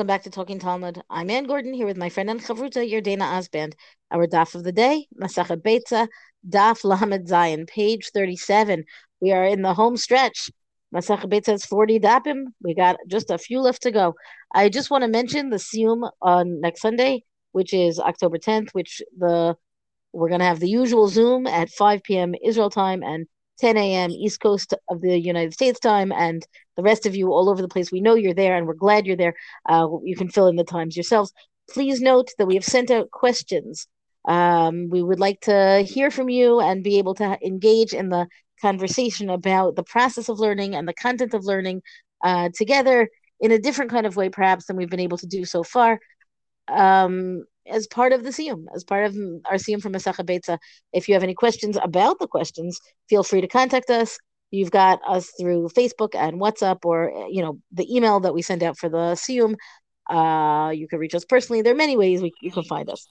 Welcome back to Talking Talmud. I'm Anne Gordon here with my friend and chavruta Yardena Osband. Our daf of the day, Masachet Beitza, daf Lamed Zayin, page 37. We are in the home stretch. Masachet Beitza has 40 dapim. We got just a few left to go. I just want to mention the Siyum on next Sunday, which is October 10th, which the we're going to have the usual Zoom at 5 p.m. Israel time and 10 a.m. East Coast of the United States time, and the rest of you all over the place. We know you're there, and we're glad you're there. Uh, you can fill in the times yourselves. Please note that we have sent out questions. Um, we would like to hear from you and be able to engage in the conversation about the process of learning and the content of learning uh, together in a different kind of way, perhaps, than we've been able to do so far. Um, as part of the Siyum, as part of our Siyum from Masachet Beitza. If you have any questions about the questions, feel free to contact us. You've got us through Facebook and WhatsApp, or you know the email that we send out for the Siyum. Uh, you can reach us personally. There are many ways we, you can find us.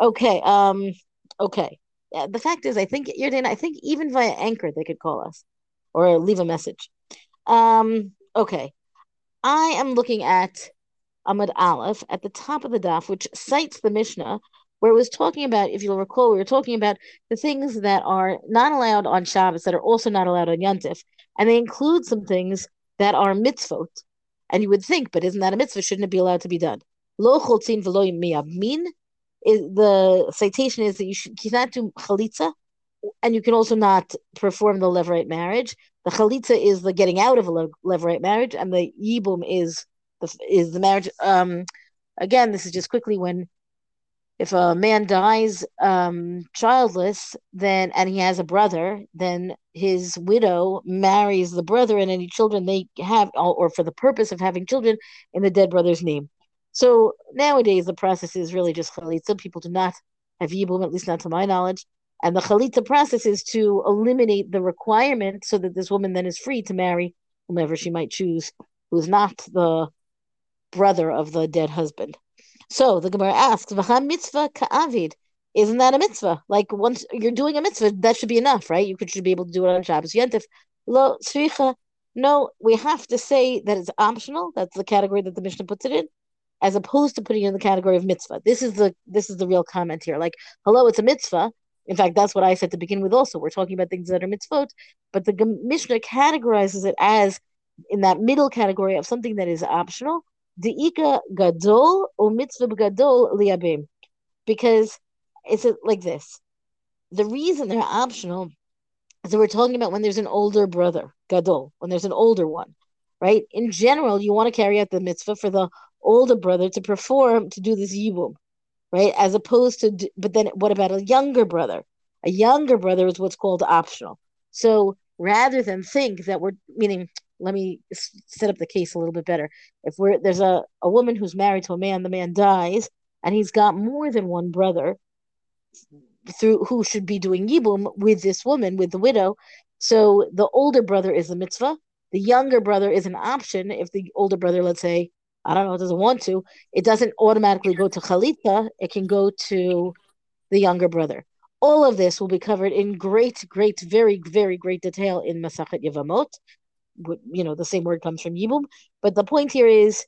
Okay. Um. Okay. Yeah, the fact is, I think Yardena, I think even via Anchor they could call us or leave a message. Um. Okay. I am looking at Amud Aleph at the top of the daf, which cites the Mishnah, where it was talking about, if you'll recall, we were talking about the things that are not allowed on Shabbos that are also not allowed on Yantif, and they include some things that are mitzvot. And you would think, but isn't that a mitzvah? Shouldn't it be allowed to be done? Lo choltzin v'lo miyabmin. The citation is that you should cannot do chalitza, and you can also not perform the levirate marriage. The chalitza is the getting out of a levirate marriage, and the yibum is is the marriage. Um, again, this is just quickly when if a man dies um, childless, then and he has a brother, then his widow marries the brother, and any children they have, or for the purpose of having children, in the dead brother's name. So nowadays, the process is really just chalitza. People do not have yibum, at least not to my knowledge. And the chalitza process is to eliminate the requirement so that this woman then is free to marry whomever she might choose, who's not the brother of the dead husband. So the Gemara asks, "V'ha mitzvah ka'avid." Isn't that a mitzvah? Like once you're doing a mitzvah, that should be enough, right? You should be able to do it on Shabbos. Yentif, lo tzricha. No, we have to say that it's optional. That's the category that the Mishnah puts it in, as opposed to putting it in the category of mitzvah. This is the this is the real comment here. Like, hello, it's a mitzvah. In fact, that's what I said to begin with. Also, we're talking about things that are mitzvot, but the Mishnah categorizes it as in that middle category of something that is optional Deika gadol or mitzvah gadol liabim. Because it's like this. The reason they're optional is that we're talking about when there's an older brother, gadol, when there's an older one, right? In general, you want to carry out the mitzvah for the older brother to perform, to do this yibum, right? As opposed to, but then what about a younger brother? A younger brother is what's called optional. So rather than think that we're, meaning let me set up the case a little bit better. If we're there's a, a woman who's married to a man, the man dies, and he's got more than one brother through who should be doing yibum with this woman, with the widow. So the older brother is a mitzvah. The younger brother is an option. If the older brother, let's say, I don't know, doesn't want to, it doesn't automatically go to chalitza. It can go to the younger brother. All of this will be covered in great, great, very, very great detail in Masachet Yevamot you know the same word comes from yibum but the point here is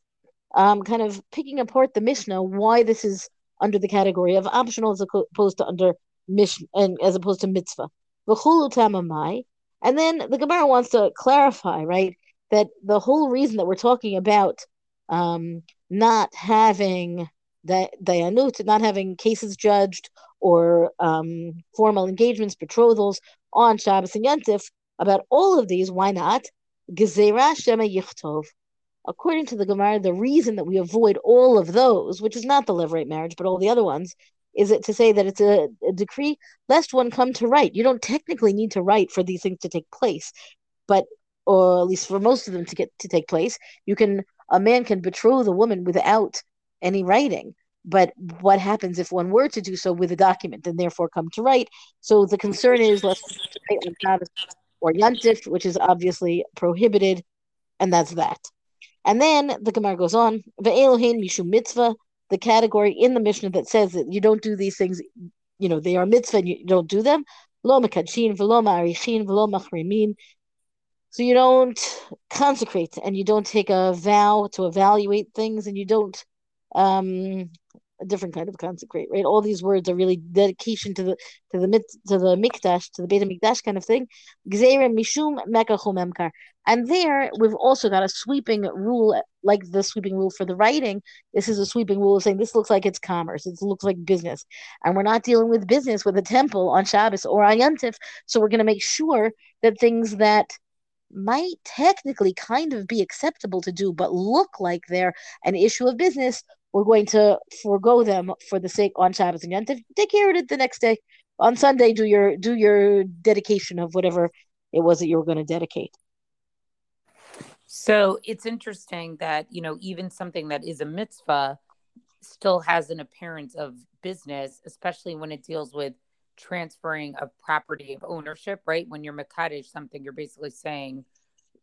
um, kind of picking apart the mishnah why this is under the category of optional as opposed to under mission and as opposed to mitzvah and then the gemara wants to clarify right that the whole reason that we're talking about um, not having the dayanut, not having cases judged or um, formal engagements, betrothals on Shabbos and Yantif, about all of these, why not? Yichtov. According to the Gemara, the reason that we avoid all of those, which is not the levirate marriage, but all the other ones, is it to say that it's a, a, decree lest one come to write. You don't technically need to write for these things to take place, but or at least for most of them to get to take place, you can a man can betroth a woman without any writing. But what happens if one were to do so with a document and therefore come to write? So the concern is lest or yantif, which is obviously prohibited, and that's that. And then the Gemara goes on, ve'elohein mishum mitzvah, the category in the Mishnah that says that you don't do these things, you know, they are mitzvah and you don't do them. Lo mekadshin, v'lo ma'arichin, v'lo machrimin. So you don't consecrate and you don't take a vow to evaluate things and you don't um a different kind of consecrate, right? All these words are really dedication to the to the mit, to the mikdash, to the Beit Mikdash kind of thing. mishum. And there we've also got a sweeping rule, like the sweeping rule for the writing. This is a sweeping rule of saying this looks like it's commerce. It looks like business, and we're not dealing with business with a temple on Shabbos or on Yontif. So we're going to make sure that things that might technically kind of be acceptable to do, but look like they're an issue of business, we're going to forego them for the sake on Shabbos and Yontif. Take care of it the next day. On Sunday, do your do your dedication of whatever it was that you were going to dedicate. So it's interesting that you know even something that is a mitzvah still has an appearance of business, especially when it deals with transferring of property of ownership. Right when you're mekadesh something, you're basically saying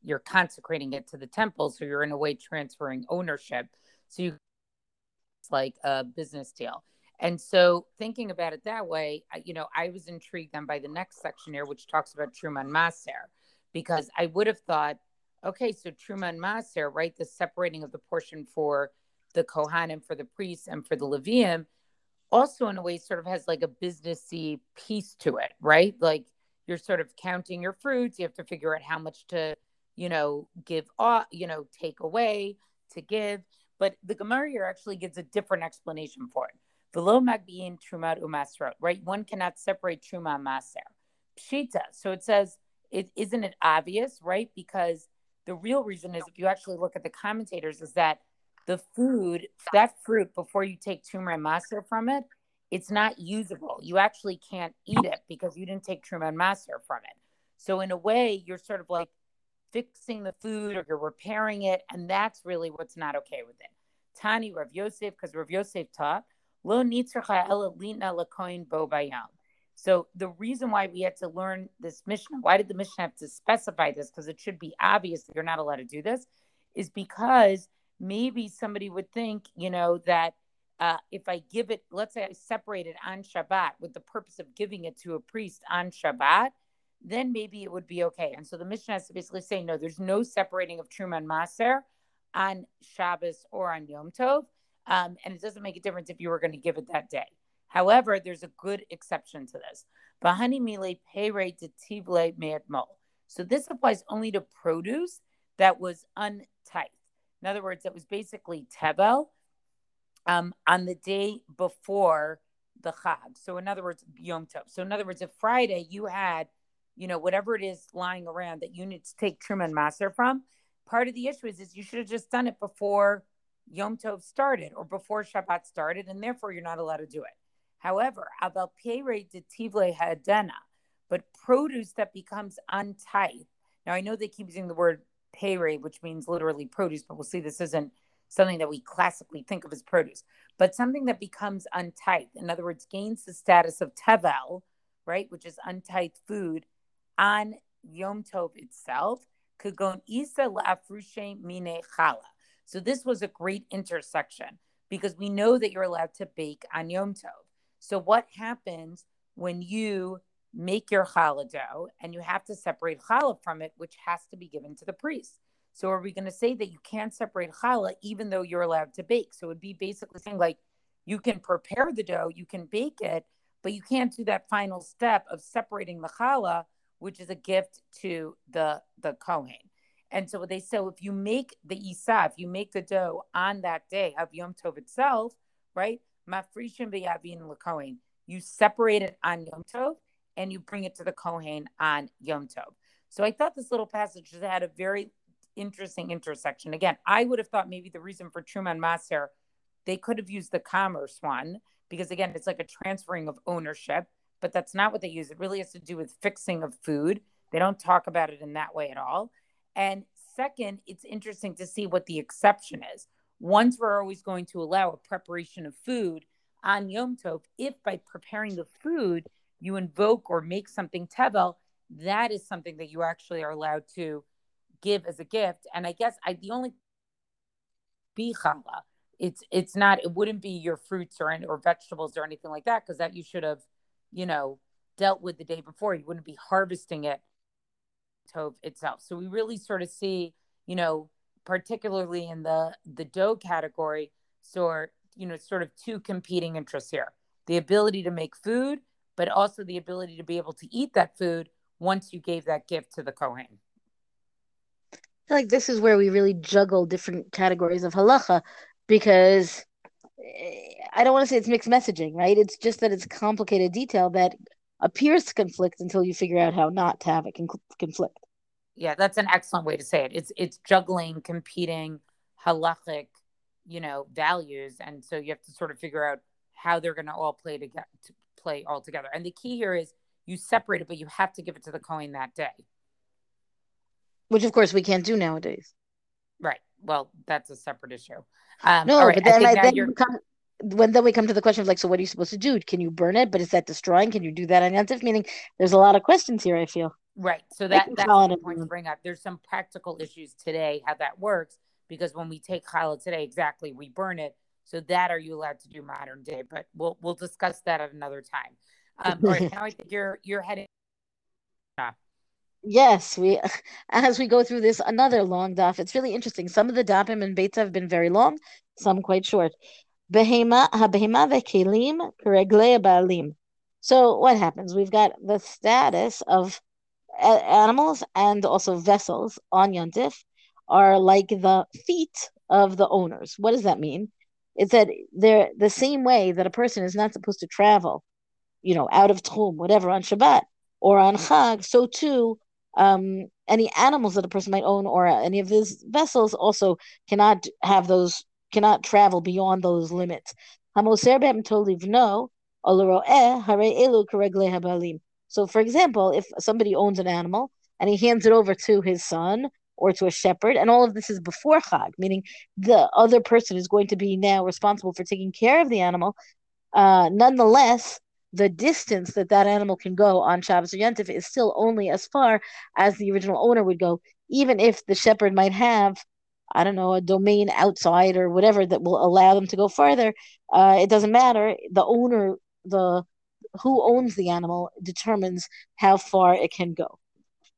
you're consecrating it to the temple, so you're in a way transferring ownership. So you like a business deal. And so, thinking about it that way, you know, I was intrigued then by the next section here, which talks about Truman Maser, because I would have thought, okay, so Truman Maser, right, the separating of the portion for the Kohanim, for the priests, and for the Levium, also in a way sort of has like a businessy piece to it, right? Like you're sort of counting your fruits, you have to figure out how much to, you know, give off, you know, take away to give. But the Gemara here actually gives a different explanation for it. Velo magbiin trumat umasrot, right? One cannot separate truma maser. Pshita. So it says, it isn't it obvious, right? Because the real reason is if you actually look at the commentators, is that the food, that fruit, before you take truma and maser from it, it's not usable. You actually can't eat it because you didn't take truma and maser from it. So in a way, you're sort of like fixing the food or you're repairing it. And that's really what's not okay with it. Tani Rav Yosef, because Rav Yosef taught, lo lakoin bo bayam. So the reason why we had to learn this Mishnah, why did the Mishnah have to specify this? Because it should be obvious that you're not allowed to do this, is because maybe somebody would think, you know, that uh, if I give it, let's say I separate it on Shabbat with the purpose of giving it to a priest on Shabbat, then maybe it would be okay. And so the Mishnah has to basically say, no, there's no separating of Truma and Maser on Shabbos or on Yom Tov. Um, and it doesn't make a difference if you were going to give it that day. However, there's a good exception to this. Bahani mile pere detivle me'atmol. So this applies only to produce that was untithed. In other words, it was basically tevel um, on the day before the Chag. So in other words, Yom Tov. So in other words, if Friday you had – you know, whatever it is lying around that you need to take Truma and from. Part of the issue is, is you should have just done it before Yom Tov started or before Shabbat started, and therefore you're not allowed to do it. However, about Pere de Tivle Hadena, but produce that becomes untithed. Now I know they keep using the word pere, which means literally produce, but we'll see this isn't something that we classically think of as produce, but something that becomes untithed. In other words, gains the status of tevel, right, which is untithed food, on Yom Tov itself, Kagon Isa La'afrushe Mine Chala. So this was a great intersection because we know that you're allowed to bake on Yom Tov. So what happens when you make your challah dough and you have to separate challah from it, which has to be given to the priest? So are we going to say that you can't separate challah even though you're allowed to bake? So it would be basically saying like you can prepare the dough, you can bake it, but you can't do that final step of separating the challah which is a gift to the the Kohen. And so they so if you make the isa, if you make the dough on that day of Yom Tov itself, right? Mafrishim beyavin lekohen. You separate it on Yom Tov and you bring it to the Kohen on Yom Tov. So I thought this little passage had a very interesting intersection. Again, I would have thought maybe the reason for Truman Maser, they could have used the commerce one because again, it's like a transferring of ownership but that's not what they use. It really has to do with fixing of food. They don't talk about it in that way at all. And second, it's interesting to see what the exception is. Once we're always going to allow a preparation of food on Yom Tov, if by preparing the food you invoke or make something tevel, that is something that you actually are allowed to give as a gift. And I guess I the only be challah. It's it's not it wouldn't be your fruits or or vegetables or anything like that because that you should have you know, dealt with the day before. You wouldn't be harvesting it Tov itself. So we really sort of see, you know, particularly in the the dough category, so you know, sort of two competing interests here: the ability to make food, but also the ability to be able to eat that food once you gave that gift to the Kohen. I feel like this is where we really juggle different categories of halacha because I don't want to say it's mixed messaging, right? It's just that it's complicated detail that appears to conflict until you figure out how not to have it con- conflict. Yeah, that's an excellent way to say it. It's it's juggling competing halachic, you know, values, and so you have to sort of figure out how they're going to all play together, to play all together. And the key here is you separate it, but you have to give it to the Kohen that day. Which, of course, we can't do nowadays. Right. Well, that's a separate issue. Um, no, right, but then, I, then come, when then we come to the question of like, so what are you supposed to do? Can you burn it? But is that destroying? Can you do that Yantif? Meaning, there's a lot of questions here. I feel. Right. So that that's the point to bring up. There's some practical issues today how that works because when we take challah today, exactly, we burn it. So that are you allowed to do modern day? But we'll we'll discuss that at another time. Um, all right, now I think you're you're heading. Yes, we as we go through this another long daf. It's really interesting. Some of the dafim and Beitza have been very long, some quite short. Behema habehema vekelim baalim. So what happens? We've got the status of animals and also vessels on Yontif are like the feet of the owners. What does that mean? It's that they're the same way that a person is not supposed to travel you know, out of Tchum, whatever, on Shabbat or on Chag, so too, um, any animals that a person might own or any of his vessels also cannot have those, cannot travel beyond those limits. So, for example, if somebody owns an animal and he hands it over to his son or to a shepherd, and all of this is before Chag, meaning the other person is going to be now responsible for taking care of the animal. Uh, nonetheless, the distance that that animal can go on Shabbos or Yontif is still only as far as the original owner would go, even if the shepherd might have, I don't know, a domain outside or whatever that will allow them to go farther. Uh, it doesn't matter. The owner, the who owns the animal, determines how far it can go.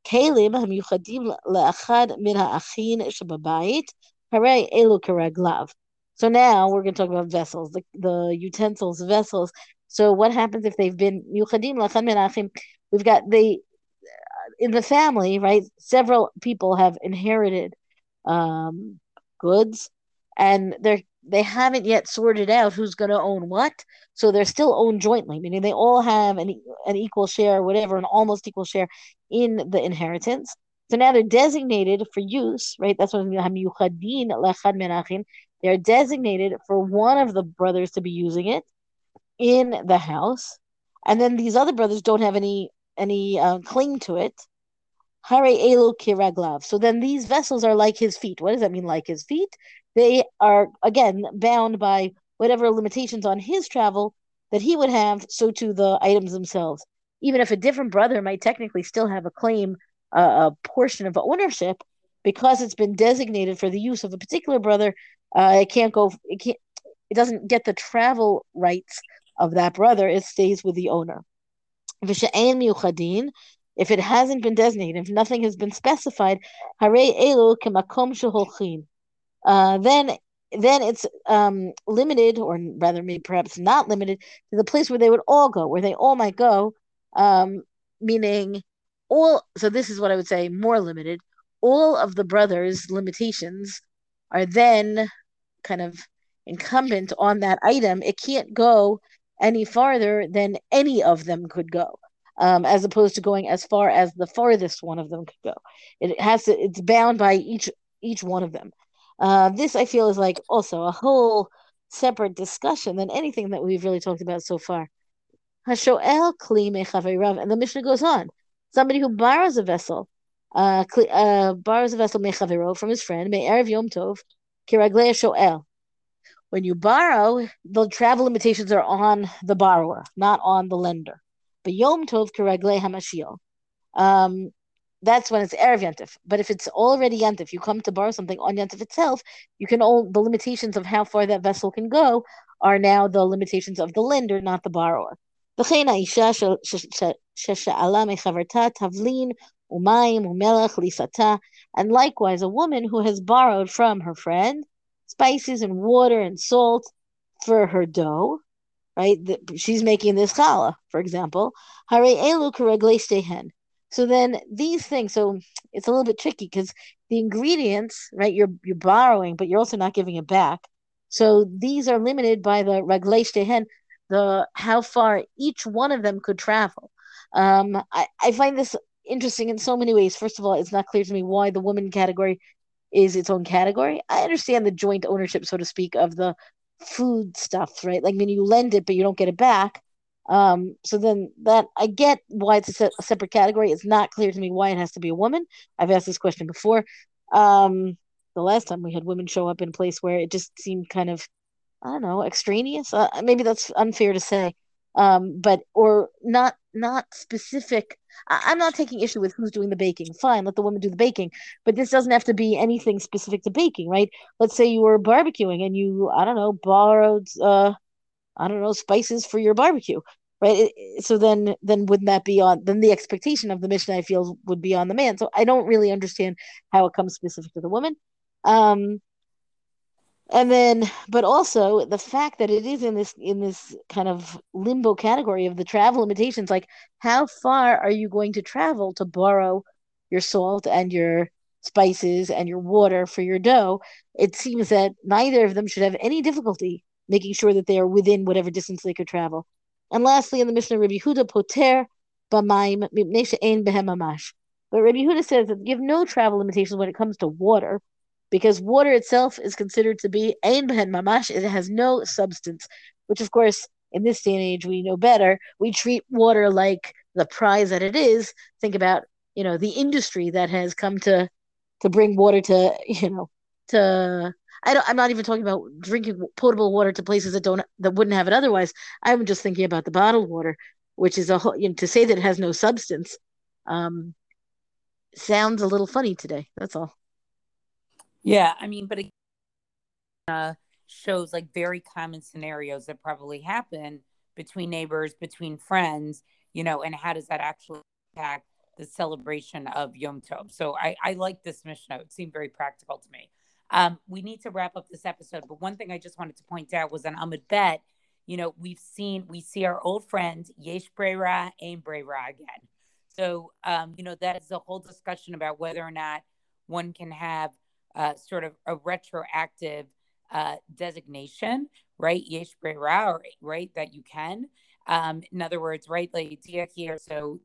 כלים המיוחדים לאחד מן האחים שבבית, הרי אלו כרגליו. So now we're going to talk about vessels, the, the utensils, vessels so what happens if they've been yuchadim lachan? We've got the in the family, right? Several people have inherited um, goods, and they're they haven't yet sorted out who's going to own what. So they're still owned jointly, meaning they all have an an equal share, whatever, an almost equal share in the inheritance. So now they're designated for use, right? That's what. They're designated for one of the brothers to be using it, in the house, and then these other brothers don't have any any uh, claim to it. Hare elu kiraglav. So then these vessels are like his feet. What does that mean? Like his feet? They are again bound by whatever limitations on his travel that he would have. So to the items themselves. Even if a different brother might technically still have a claim, uh, a portion of ownership, because it's been designated for the use of a particular brother, uh, it can't go. It can't. It doesn't get the travel rights of that brother, it stays with the owner. If it hasn't been designated, if nothing has been specified, uh, then then it's um, limited, or rather, maybe perhaps not limited, to the place where they would all go, where they all might go, um, meaning all. So this is what I would say: more limited. All of the brothers' limitations are then kind of incumbent on that item. It can't go any farther than any of them could go, um, as opposed to going as far as the farthest one of them could go. It has to. It's bound by each each one of them. Uh, this I feel is like also a whole separate discussion than anything that we've really talked about so far. Hashoel kli mechaverav, and the Mishnah goes on. Somebody who borrows a vessel, uh, uh borrows a vessel mechavero from his friend, may erev yom tov, kiraglei shoel when you borrow, the travel limitations are on the borrower, not on the lender. But Yom Tov Kiregle Hamashil. Um, that's when it's Erev Yantif. But if it's already Yantif, you come to borrow something on Yantif itself, you can all the limitations of how far that vessel can go are now the limitations of the lender, not the borrower. וכן האישה ששאלה מחברתה תבלין umayim umelech lisata, and likewise a woman who has borrowed from her friend spices and water and salt for her dough, right? She's making this challah, for example. Hare elu stehen. So then these things, so it's a little bit tricky because the ingredients, right? You're you're borrowing, but you're also not giving it back. So these are limited by the reglei stehen, the how far each one of them could travel. Um, I, I find this interesting in so many ways. First of all, it's not clear to me why the woman category is its own category. I understand the joint ownership, so to speak, of the food stuff, right? Like, I mean, you lend it, but you don't get it back. Um, so then that I get why it's a, se- a, separate category. It's not clear to me why it has to be a woman. I've asked this question before. Um, the last time we had women show up in a place where it just seemed kind of, I don't know, extraneous. Uh, maybe that's unfair to say um, but or not not specific. I, am not taking issue with who's doing the baking. Fine, let the woman do the baking, but this doesn't have to be anything specific to baking, right? Let's say you were barbecuing and you, I don't know, borrowed, uh, I don't know, spices for your barbecue, right? So then, then wouldn't that be on? Then the expectation of the mission I feel, would be on the man. So I don't really understand how it comes specific to the woman. Um, and then but also the fact that it is in this in this kind of limbo category of the travel limitations like how far are you going to travel to borrow your salt and your spices and your water for your dough? It seems that neither of them should have any difficulty making sure that they are within whatever distance they could travel. And lastly in the mishnah rabbi Yehuda poter b'mayim ein behem but rabbi Yehuda says that give no travel limitations when it comes to water because water itself is considered to be ein behen mamash. It has no substance, which of course in this day and age we know better. We treat water like the prize that it is. Think about you know the industry that has come to to bring water to you know to I don't, I'm not even talking about drinking potable water to places that don't that wouldn't have it otherwise. I'm just thinking about the bottled water, which is a whole. You know, to say that it has no substance, um, sounds a little funny today. That's all. Yeah, I mean, but it uh, shows like very common scenarios that probably happen between neighbors, between friends, you know, and how does that actually impact the celebration of Yom Tov? So I, I like this Mishnah. It seemed very practical to me. Um, we need to wrap up this episode, but one thing I just wanted to point out was on Amud Bet, you know, we've seen, we see our old friend Yesh Breira, Ain Breira again. So, um, you know, that is a whole discussion about whether or not one can have – uh, sort of a retroactive uh, designation, right? Yesh right? That you can. Um, in other words, right, like here, so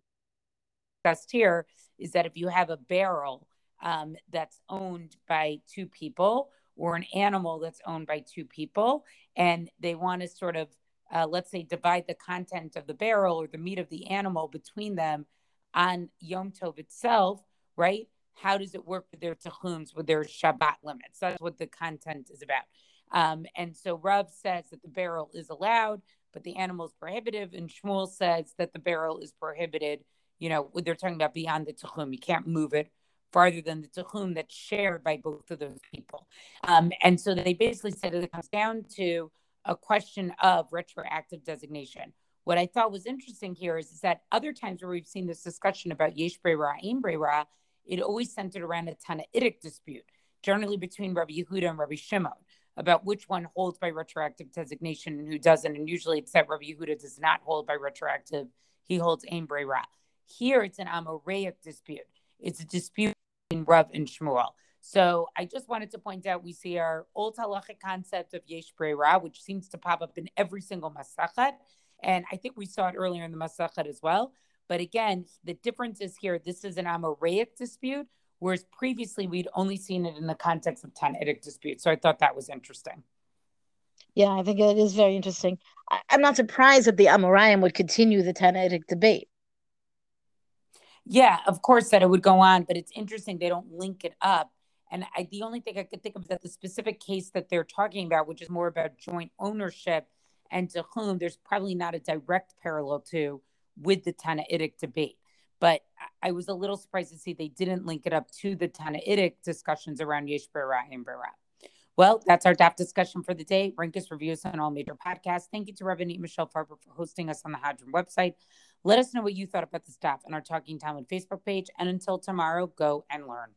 discussed here is that if you have a barrel um, that's owned by two people or an animal that's owned by two people, and they want to sort of, uh, let's say, divide the content of the barrel or the meat of the animal between them on Yom Tov itself, right? How does it work with their tehums, with their Shabbat limits? That's what the content is about. Um, and so Rav says that the barrel is allowed, but the animal is prohibitive. And Shmuel says that the barrel is prohibited. You know, they're talking about beyond the tehum. You can't move it farther than the tehum that's shared by both of those people. Um, and so they basically said it comes down to a question of retroactive designation. What I thought was interesting here is, is that other times where we've seen this discussion about yesh breira, breira, it always centered around a Tannaitic dispute, generally between Rabbi Yehuda and Rabbi Shimon, about which one holds by retroactive designation and who doesn't. And usually that Rabbi Yehuda does not hold by retroactive, he holds Ein Breira. Here it's an Amoraic dispute. It's a dispute between Rav and Shmuel. So I just wanted to point out we see our old halachic concept of Yesh Breira, which seems to pop up in every single Masachat. And I think we saw it earlier in the Masachat as well. But again, the difference is here this is an Amoraic dispute, whereas previously we'd only seen it in the context of Tannaitic dispute. So I thought that was interesting. Yeah, I think it is very interesting. I, am not surprised that the Amoraim would continue the Tannaitic debate. Yeah, of course that it would go on, but it's interesting they don't link it up. And I, the only thing I could think of is that the specific case that they're talking about, which is more about joint ownership and to whom there's probably not a direct parallel to with the Tannaitic debate. But I was a little surprised to see they didn't link it up to the Tannaitic discussions around Yesh and Breira. Well, that's our DAF discussion for the day. Rinkus reviews on all major podcasts. Thank you to Rabbanit Michelle Farber for hosting us on the Hadran website. Let us know what you thought about the staff and our Talking Talmud Facebook page. And until tomorrow, go and learn.